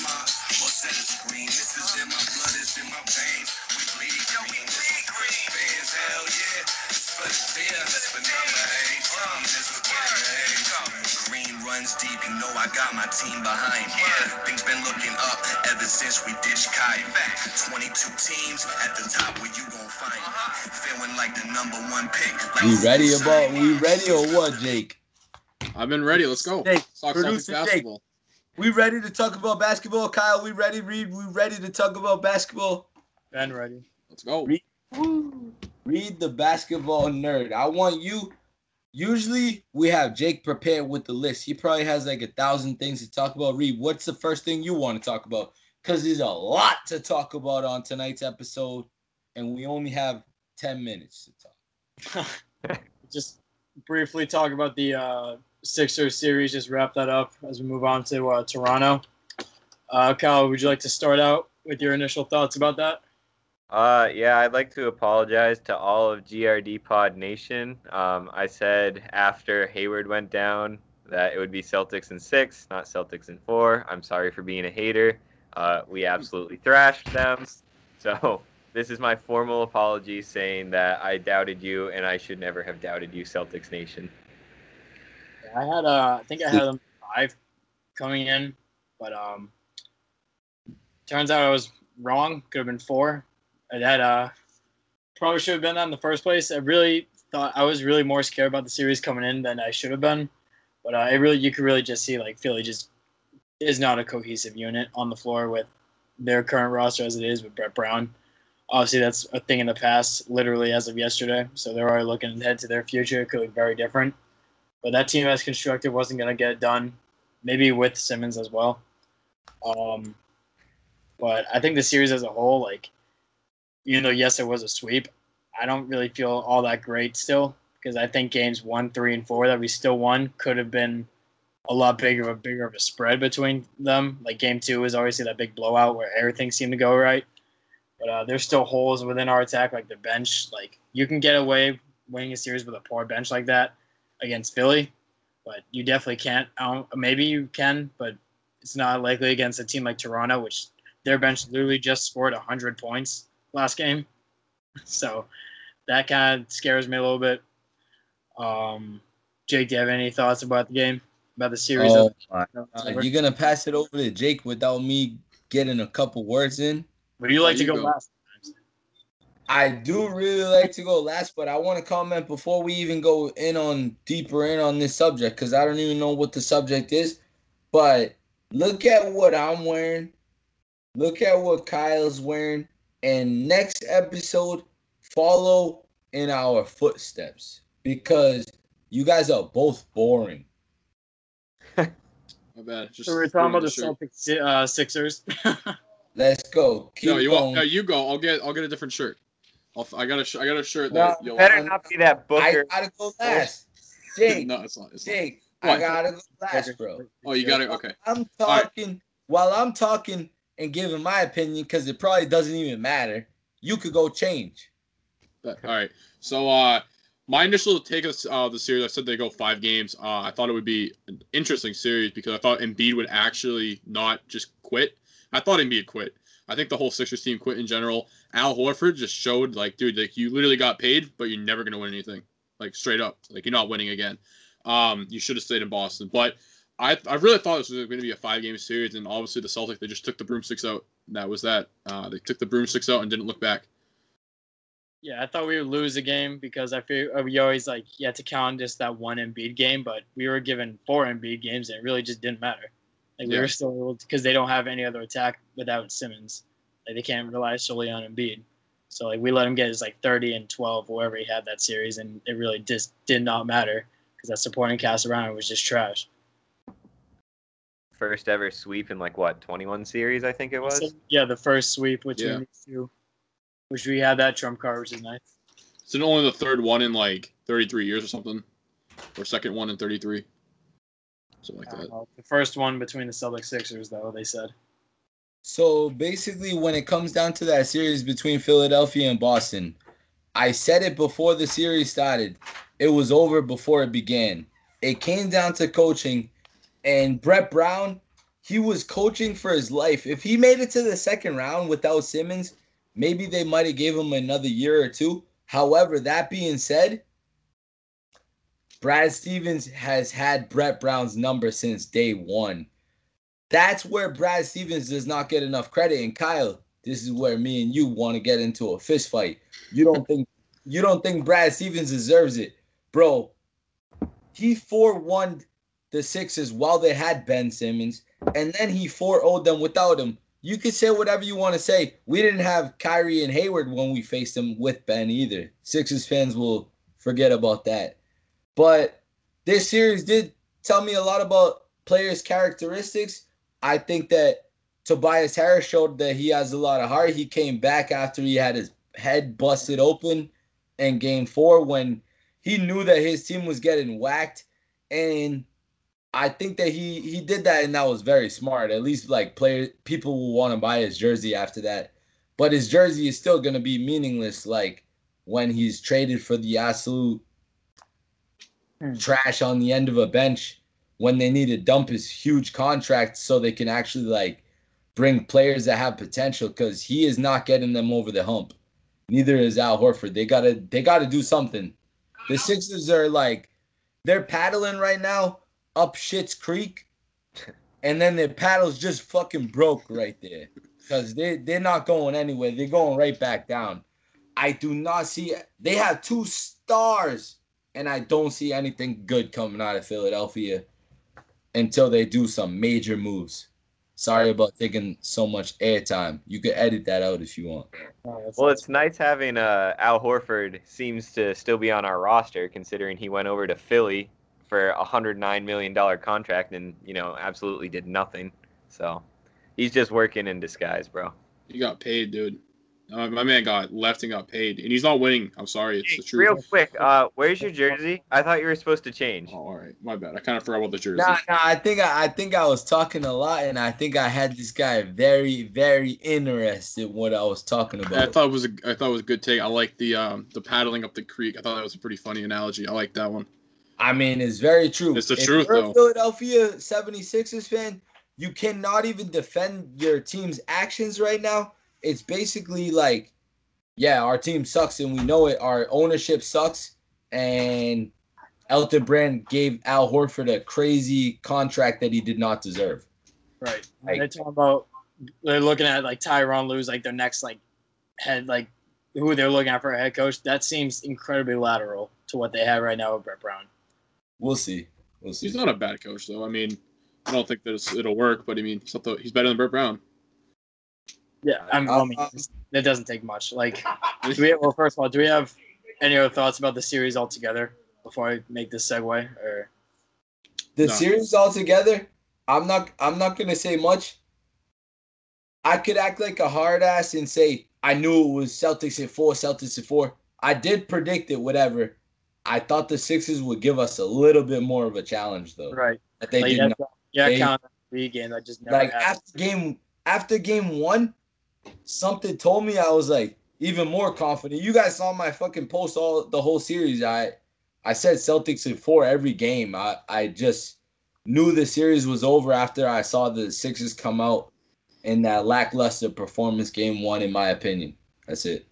smart or set a screen. This is in my blood, it's in my veins. We bleed green. This is for the fans, hell yeah. It's for the fans, but number eight. Something is what Green runs deep, you know I got my team behind me. Things been looking up ever since we ditched Kai. 22 teams at the top where you gon' find me. Feeling like the number one pick. Like We ready about we ready or what, Jake? I've been ready. Let's go. Jake, Talk producer Celtics Jake. Basketball. We ready to talk about basketball, Kyle? We ready, Reed? We ready to talk about basketball? Ben ready. Let's go. Re- Reed the basketball nerd. I want you. Usually we have Jake prepared with the list. He probably has like a thousand things to talk about. Reed, what's the first thing you want to talk about? Because there's a lot to talk about on tonight's episode, and we only have 10 minutes to talk. Just briefly talk about the uh, Sixers series. Just wrap that up as we move on to uh, Toronto. Uh, Kyle, would you like to start out with your initial thoughts about that? Uh, yeah, I'd like to apologize to all of GRD Pod Nation. Um, I said after Hayward went down that it would be Celtics in six, not Celtics in four. I'm sorry for being a hater. Uh, we absolutely thrashed them. So this is my formal apology saying that I doubted you and I should never have doubted you, Celtics Nation. I had uh, I think I had them five coming in, but um, turns out I was wrong. Could have been four. I had uh, probably should have been that in the first place. I really thought I was really more scared about the series coming in than I should have been. But uh, it really, you could really just see like Philly just is not a cohesive unit on the floor with their current roster as it is with Brett Brown. Obviously, that's a thing in the past, literally as of yesterday. So they're already looking ahead to their future. It could be very different. But that team as constructed wasn't going to get it done. Maybe with Simmons as well. Um, but I think the series as a whole, like, even though yes, it was a sweep, I don't really feel all that great still because I think games one, three, and four that we still won could have been a lot bigger of a bigger of a spread between them. Like game two was obviously that big blowout where everything seemed to go right. But uh, there's still holes within our attack, like the bench. Like you can get away winning a series with a poor bench like that against Philly, but you definitely can't. I don't, maybe you can, but it's not likely against a team like Toronto, which their bench literally just scored 100 points last game. So that kind of scares me a little bit. Um, Jake, do you have any thoughts about the game, about the series? Oh, of- Uh, you're gonna pass it over to Jake without me getting a couple words in. Would you like There to you go go. last? I do really like to go last, but I want to comment before we even go in on deeper in on this subject because I don't even know what the subject is. But look at what I'm wearing. Look at what Kyle's wearing. And next episode, follow in our footsteps because you guys are both boring. My bad. Just So we're talking about the. Celtics uh, Sixers. Let's go. Keep No, you going. want? No, you go. I'll get. I'll get a different shirt. I'll, I got a. sh- I got a shirt No, that you'll. Better not be that Booker. I gotta go last. Jake, no, it's not. It's not. Jake, I gotta go last, bro. Oh, you got it. Okay. I'm right. talking while I'm talking and giving my opinion because it probably doesn't even matter. You could go change. But- all right. So, uh, my initial take of uh, the series, I said they go five games. Uh, I thought it would be an interesting series because I thought Embiid would actually not just quit. I thought Embiid quit. I think the whole Sixers team quit in general. Al Horford just showed like, dude, like you literally got paid, but you're never gonna win anything. Like straight up, like you're not winning again. Um, you should have stayed in Boston. But I, I really thought this was going to be a five game series, and obviously the Celtics they just took the broomsticks out. That was that. Uh, they took the broomsticks out and didn't look back. Yeah, I thought we would lose a game because I feel uh, we always like you had to count just that one Embiid game, but we were given four Embiid games and it really just didn't matter. Like we Yeah. were still able because they don't have any other attack without Simmons. Like they can't rely solely on Embiid. So like we let him get his like 30 and 12 wherever he had that series, and it really just did not matter because that supporting cast around him was just trash. First ever sweep in like what 21 series, I think it was. So, yeah, the first sweep between Yeah. these two, which we had that trump card, which is nice. It's only the third one in like 33 years or something, or second one in 33, something like that. Uh, the first one between the Celtics Sixers, though they said. So basically, when it comes down to that series between Philadelphia and Boston, I said it before the series started. It was over before it began. It came down to coaching, and Brett Brown he was coaching for his life. If he made it to the second round without Simmons, maybe they might have gave him another year or two. However, that being said, Brad Stevens has had Brett Brown's number since day one. That's where Brad Stevens does not get enough credit. And Kyle, this is where me and you want to get into a fist fight. You don't think you don't think Brad Stevens deserves it, bro? He four one the Sixers while they had Ben Simmons, and then he 4 0 them without him. You can say whatever you want to say. We didn't have Kyrie and Hayward when we faced them with Ben either. Sixers fans will forget about that. But this series did tell me a lot about players' characteristics. I think that Tobias Harris showed that he has a lot of heart. He came back after he had his head busted open in game four when he knew that his team was getting whacked. And I think that he he did that and that was very smart. At least like players people will want to buy his jersey after that. But his jersey is still gonna be meaningless like when he's traded for the absolute Hmm. trash on the end of a bench when they need to dump his huge contract so they can actually like bring players that have potential because he is not getting them over the hump. Neither is Al Horford. They gotta they gotta do something. The Sixers are like they're paddling right now up Shit's Creek, and then their paddles just fucking broke right there because they they're not going anywhere. They're going right back down. I do not see. They have two stars, and I don't see anything good coming out of Philadelphia until they do some major moves. Sorry about taking so much airtime. You could edit that out if you want. Well, it's nice having uh, Al Horford seems to still be on our roster, considering he went over to Philly for a hundred nine million dollar contract and you know absolutely did nothing. So he's just working in disguise, bro. He got paid, dude. Uh, my man got left and got paid, and he's not winning. I'm sorry, it's the truth. Real quick, uh, where's your jersey? I thought you were supposed to change. Oh, all right, my bad. I kind of forgot about the jersey. Nah, nah, I think I, I think I was talking a lot, and I think I had this guy very, very interested in what I was talking about. I thought it was a, I thought it was a good take. I like the um the paddling up the creek. I thought that was a pretty funny analogy. I like that one. I mean, it's very true. It's the if truth, you're a. Philadelphia 76ers fan, you cannot even defend your team's actions right now. It's basically like, yeah, our team sucks and we know it. Our ownership sucks. And Elton Brand gave Al Horford a crazy contract that he did not deserve. Right. Like- they're talking about they're looking at like Tyronn Lue's like their next like head like who they're looking at for a head coach. That seems incredibly lateral to what they have right now with Brett Brown. We'll see. We'll see. He's not a bad coach, though. I mean, I don't think that it'll work, but I mean, he's, not the, he's better than Brett Brown. Yeah, I'm, Uh, I mean, that doesn't take much. Like, do we, well, first of all, do we have any other thoughts about the series altogether before I make this segue? Or the No. series altogether, I'm not I'm not gonna say much. I could act like a hard ass and say I knew it was Celtics at four, Celtics at four. I did predict it, whatever. I thought the Sixers would give us a little bit more of a challenge though. right? That they like, didn't. yeah, they- count the league game that just never Like happened. after game after game one, something told me I was like even more confident. You guys saw my fucking post all the whole series. I I said Celtics in four every game. I I just knew the series was over after I saw the Sixers come out in that lackluster performance game one, in my opinion. That's it.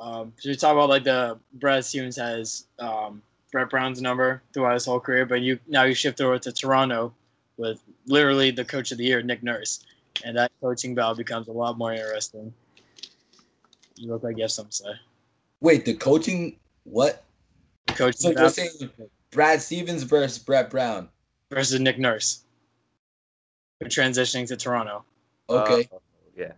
Um, should we talk about like the Brad Stevens has um, Brett Brown's number throughout his whole career, but you now you shift over to Toronto with literally the coach of the year, Nick Nurse, and that coaching battle becomes a lot more interesting. You look like you have something to say. Wait, the coaching what? Coaching So you're saying Brad Stevens versus Brett Brown. versus Nick Nurse, We're transitioning to Toronto. Okay. Uh, yeah.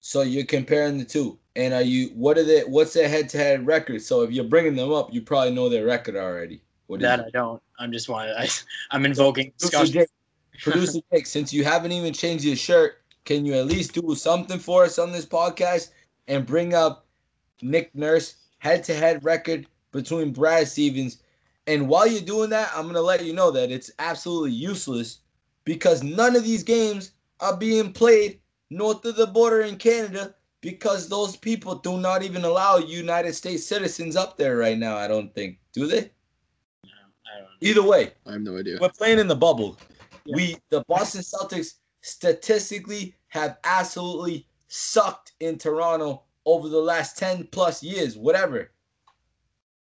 So you're comparing the two, and are you? What are the? What's their head-to-head record? So if you're bringing them up, you probably know their record already. What is That? I don't. I'm just wanting. I, I'm invoking Producer discussion. Jake, Producer Nick, since you haven't even changed your shirt, can you at least do something for us on this podcast and bring up Nick Nurse head-to-head record between Brad Stevens? And while you're doing that, I'm gonna let you know that it's absolutely useless because none of these games are being played north of the border in Canada because those people do not even allow United States citizens up there right now. I don't think, do they? No, I don't know. Either way, I have no idea. we're playing in the bubble. Yeah. We the Boston Celtics statistically have absolutely sucked in Toronto over the last 10 plus years, whatever.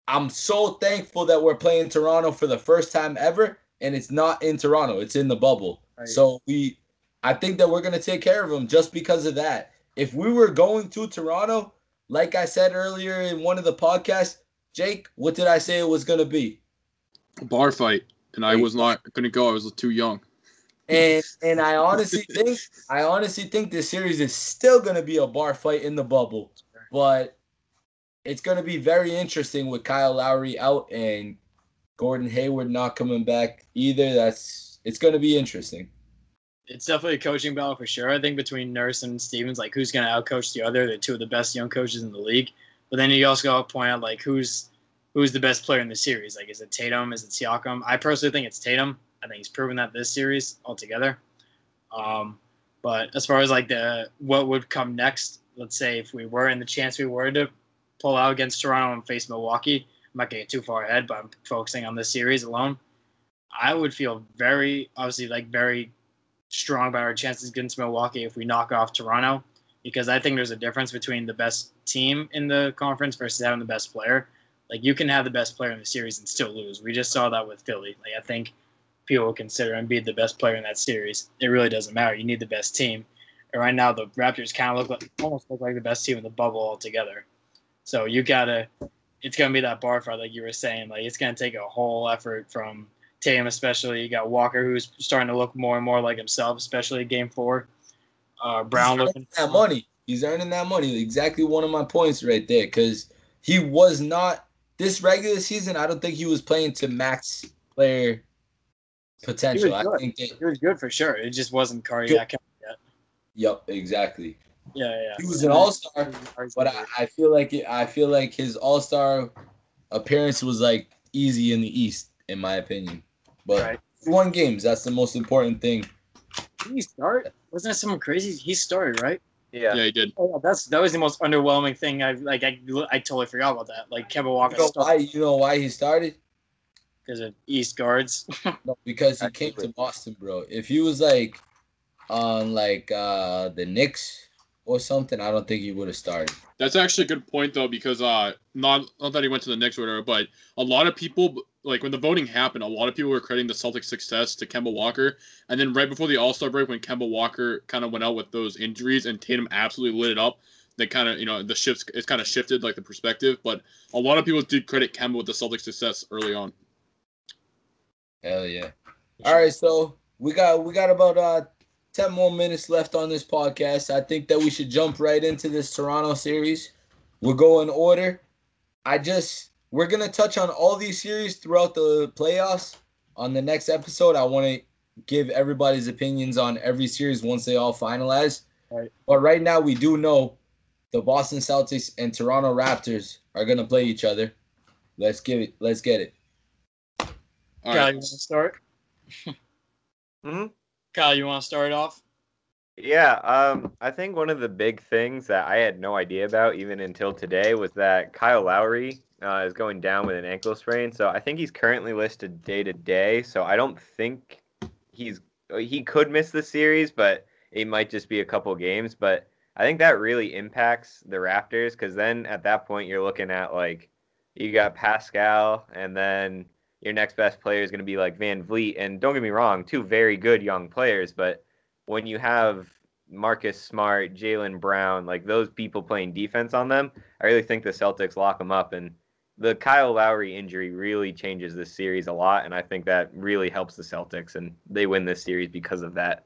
I'm so thankful that we're playing Toronto for the first time ever, and it's not in Toronto, it's in the bubble. Right. So we I think that we're gonna take care of them just because of that. If we were going to Toronto, like I said earlier in one of the podcasts, Jake, what did I say it was gonna be? bar fight, and I was not going to go. I was too young. And and I honestly think I honestly think this series is still gonna be a bar fight in the bubble. But it's gonna be very interesting with Kyle Lowry out and Gordon Hayward not coming back either. That's it's gonna be interesting. It's definitely a coaching battle for sure. I think between Nurse and Stevens, like who's going to outcoach the other? They're two of the best young coaches in the league. But then you also got to point out like who's who's the best player in the series. Like is it Tatum? Is it Siakam? I personally think it's Tatum. I think he's proven that this series altogether. Um, but as far as like the what would come next, let's say if we were in the chance we were to pull out against Toronto and face Milwaukee, I'm not getting too far ahead, but I'm focusing on this series alone. I would feel very obviously like very strong about our chances against Milwaukee if we knock off Toronto, because I think there's a difference between the best team in the conference versus having the best player. Like you can have the best player in the series and still lose. We just saw that with Philly. Like I think people will consider Embiid the best player in that series. It really doesn't matter. You need the best team. And right now the Raptors kind of look like almost look like the best team in the bubble altogether. So you gotta it's gonna be that bar fight like you were saying. Like it's gonna take a whole effort from Tatum especially. You got Walker who's starting to look more and more like himself, especially game four. Uh, Brown He's looking earning that money. He's earning that money. Exactly one of my points right there. Cause he was not this regular season, I don't think he was playing to max player potential. I good. think that He was good for sure. It just wasn't cardiac yet. Yep, exactly. Yeah, yeah. He was an all-star, But I, I feel like it, I feel like his All Star appearance was like easy in the East, in my opinion. But Right. he won games. That's the most important thing. Did he start? Wasn't that someone crazy? He started, right? Yeah. Yeah, he did. Oh, yeah, that's that was the most underwhelming thing. I like. I, I totally forgot about that. Like Kemba Walker You know why? You know why he started? because of East guards. No, because he came to Boston, bro. If he was like on like uh the Knicks or something, I don't think he would have started. That's actually a good point though, because uh, not not that he went to the Knicks or whatever, but a lot of people like when the voting happened, a lot of people were crediting the Celtics' success to Kemba Walker, and then right before the All Star break, when Kemba Walker kind of went out with those injuries and Tatum absolutely lit it up, they kind of you know the shifts it's kind of shifted like the perspective, but a lot of people did credit Kemba with the Celtics' success early on. Hell yeah. All right, so we got we got about uh 10 more minutes left on this podcast. I think that we should jump right into this Toronto series. We'll go in order. I just we're gonna touch on all these series throughout the playoffs. On the next episode, I want to give everybody's opinions on every series once they all finalize. Right. But right now, we do know the Boston Celtics and Toronto Raptors are gonna play each other. Let's give it. Let's get it. All Kyle, right. you want to start? hmm Kyle, you want to start off? Yeah, um, I think one of the big things that I had no idea about even until today was that Kyle Lowry uh, is going down with an ankle sprain. So I think he's currently listed day to day. So I don't think he's he could miss the series, but it might just be a couple games. But I think that really impacts the Raptors because then at that point you're looking at like you got Pascal and then your next best player is going to be like VanVleet. And don't get me wrong, two very good young players, but when you have Marcus Smart, Jaylen Brown, like those people playing defense on them, I really think the Celtics lock them up. And the Kyle Lowry injury really changes this series a lot. And I think that really helps the Celtics. And they win this series because of that.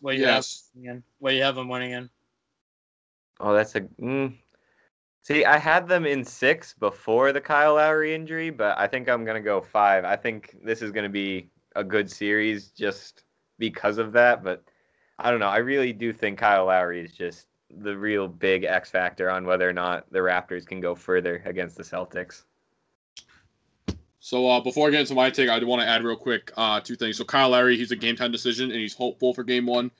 What do you Yes. have? What do you have them winning in? Oh, that's a. Mm. See, I had them in six before the Kyle Lowry injury, but I think I'm going to go five. I think this is going to be a good series just because of that. But I don't know. I really do think Kyle Lowry is just the real big X factor on whether or not the Raptors can go further against the Celtics. So uh, before I get into my take, I do want to add real quick uh, two things. So Kyle Lowry, he's a game time decision, and he's hopeful for game one.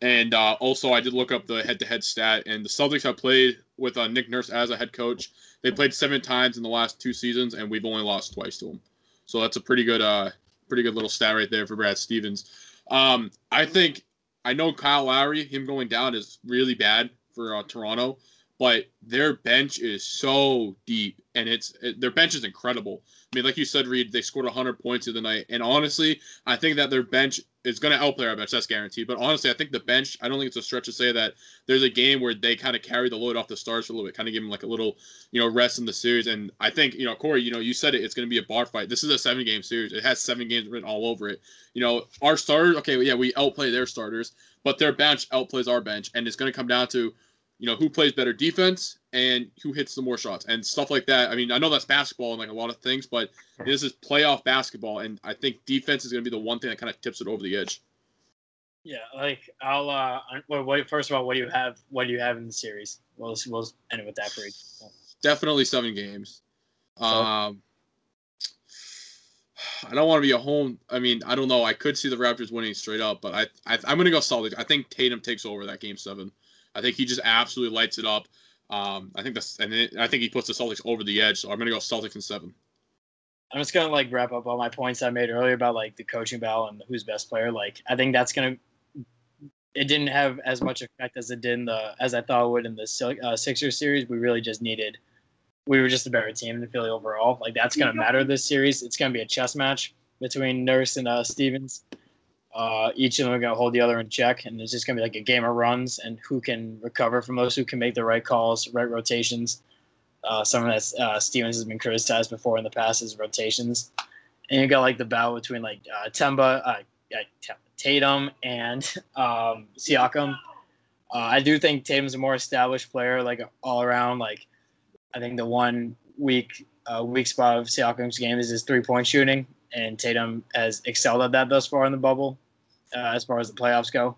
And uh, also, I did look up the head-to-head stat, and the Celtics have played with uh, Nick Nurse as a head coach. They played seven times in the last two seasons, and we've only lost twice to him. So that's a pretty good, uh, pretty good little stat right there for Brad Stevens. Um, I think I know Kyle Lowry, him going down is really bad for uh, Toronto, but their bench is so deep, and it's it, their bench is incredible. I mean, like you said, Reed, they scored 100 points the other night, and honestly, I think that their bench is going to outplay our bench. That's guaranteed. But honestly, I think the bench. I don't think it's a stretch to say that there's a game where they kind of carry the load off the stars for a little bit, kind of give them like a little, you know, rest in the series. And I think you know, Corey, you know, you said it. It's going to be a bar fight. This is a seven game series. It has seven games written all over it. You know, our starters. Okay, yeah, we outplay their starters, but their bench outplays our bench, and it's going to come down to you know who plays better defense and who hits the more shots and stuff like that. I mean, I know that's basketball and like a lot of things, but this is playoff basketball, and I think defense is going to be the one thing that kind of tips it over the edge. Yeah, like I'll. uh well, what, First of all, what do you have? What do you have in the series? We'll we'll end it with that for each. Definitely seven games. Um, I don't want to be a home. I mean, I don't know. I could see the Raptors winning straight up, but I, I I'm gonna go solid. I think Tatum takes over that game seven. I think he just absolutely lights it up. Um, I think that's and it, I think he puts the Celtics over the edge. So I'm gonna go Celtics in seven. I'm just gonna like wrap up all my points I made earlier about like the coaching battle and who's best player. Like I think that's gonna. It didn't have as much effect as it did in the as I thought it would in the uh, Sixers series. We really just needed. We were just a better team than Philly overall. Like that's gonna matter this series. It's gonna be a chess match between Nurse and uh, Stevens. Uh, each of them are going to hold the other in check, and it's just going to be like a game of runs and who can recover from those, who can make the right calls, right rotations. Uh, something that uh, Stevens has been criticized before in the past is rotations. And you got like the battle between like uh, Temba, uh, Tatum, and um, Siakam. Uh, I do think Tatum's a more established player, like all around. Like I think the one weak uh, weak spot of Siakam's game is his three point shooting and Tatum has excelled at that thus far in the bubble, uh, as far as the playoffs go.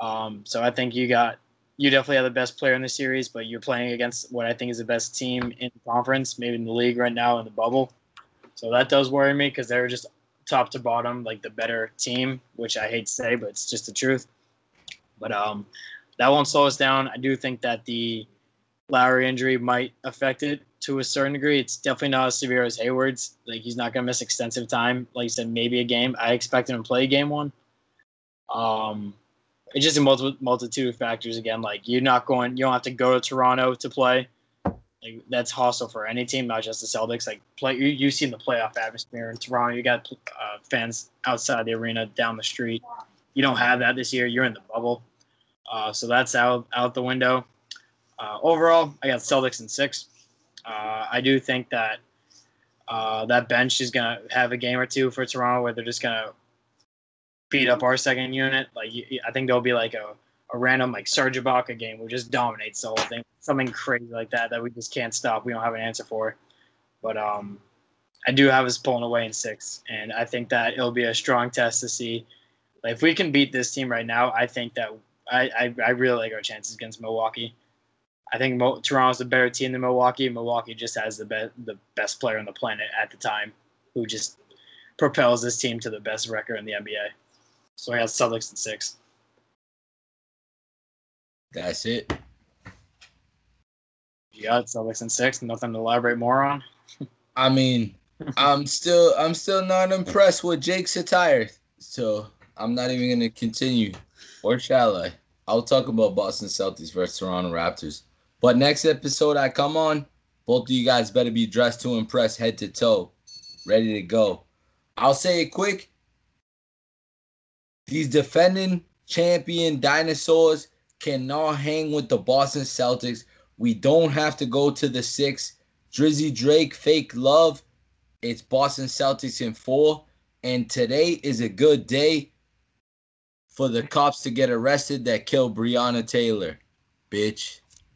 Um, so I think you got you definitely have the best player in the series, but you're playing against what I think is the best team in the conference, maybe in the league right now in the bubble. So that does worry me because they're just top to bottom like the better team, which I hate to say, but it's just the truth. But um, that won't slow us down. I do think that the Lowry injury might affect it to a certain degree. It's definitely not as severe as Hayward's. Like he's not gonna miss extensive time. Like you said, maybe a game. I expect him to play game one. Um, it's just a multi- multitude of factors. Again, like you're not going. You don't have to go to Toronto to play. Like that's hostile for any team, not just the Celtics. Like play, you you've seen the playoff atmosphere in Toronto. You got uh, fans outside the arena, down the street. You don't have that this year. You're in the bubble, uh, so that's out out the window. Uh, overall, I got Celtics in six. Uh, I do think that uh, that bench is gonna have a game or two for Toronto where they're just gonna beat up our second unit. Like I think there'll be like a, a random like Serge Ibaka game where just dominates the whole thing, something crazy like that that we just can't stop. We don't have an answer for. But um, I do have us pulling away in six, and I think that it'll be a strong test to see. Like if we can beat this team right now, I think that I, I, I really like our chances against Milwaukee. I think Mo- Toronto's a better team than Milwaukee. Milwaukee just has the best the best player on the planet at the time, who just propels this team to the best record in the NBA. So I got Celtics in six. That's it. You got Celtics in six. Nothing to elaborate more on. I mean, I'm still I'm still not impressed with Jake's attire, so I'm not even gonna continue, or shall I? I'll talk about Boston Celtics versus Toronto Raptors. But next episode I come on, both of you guys better be dressed to impress head to toe, ready to go. I'll say it quick. These defending champion dinosaurs cannot hang with the Boston Celtics. We don't have to go to the six. Drizzy Drake, fake love. It's Boston Celtics in four. And today is a good day for the cops to get arrested that killed Breonna Taylor. Bitch.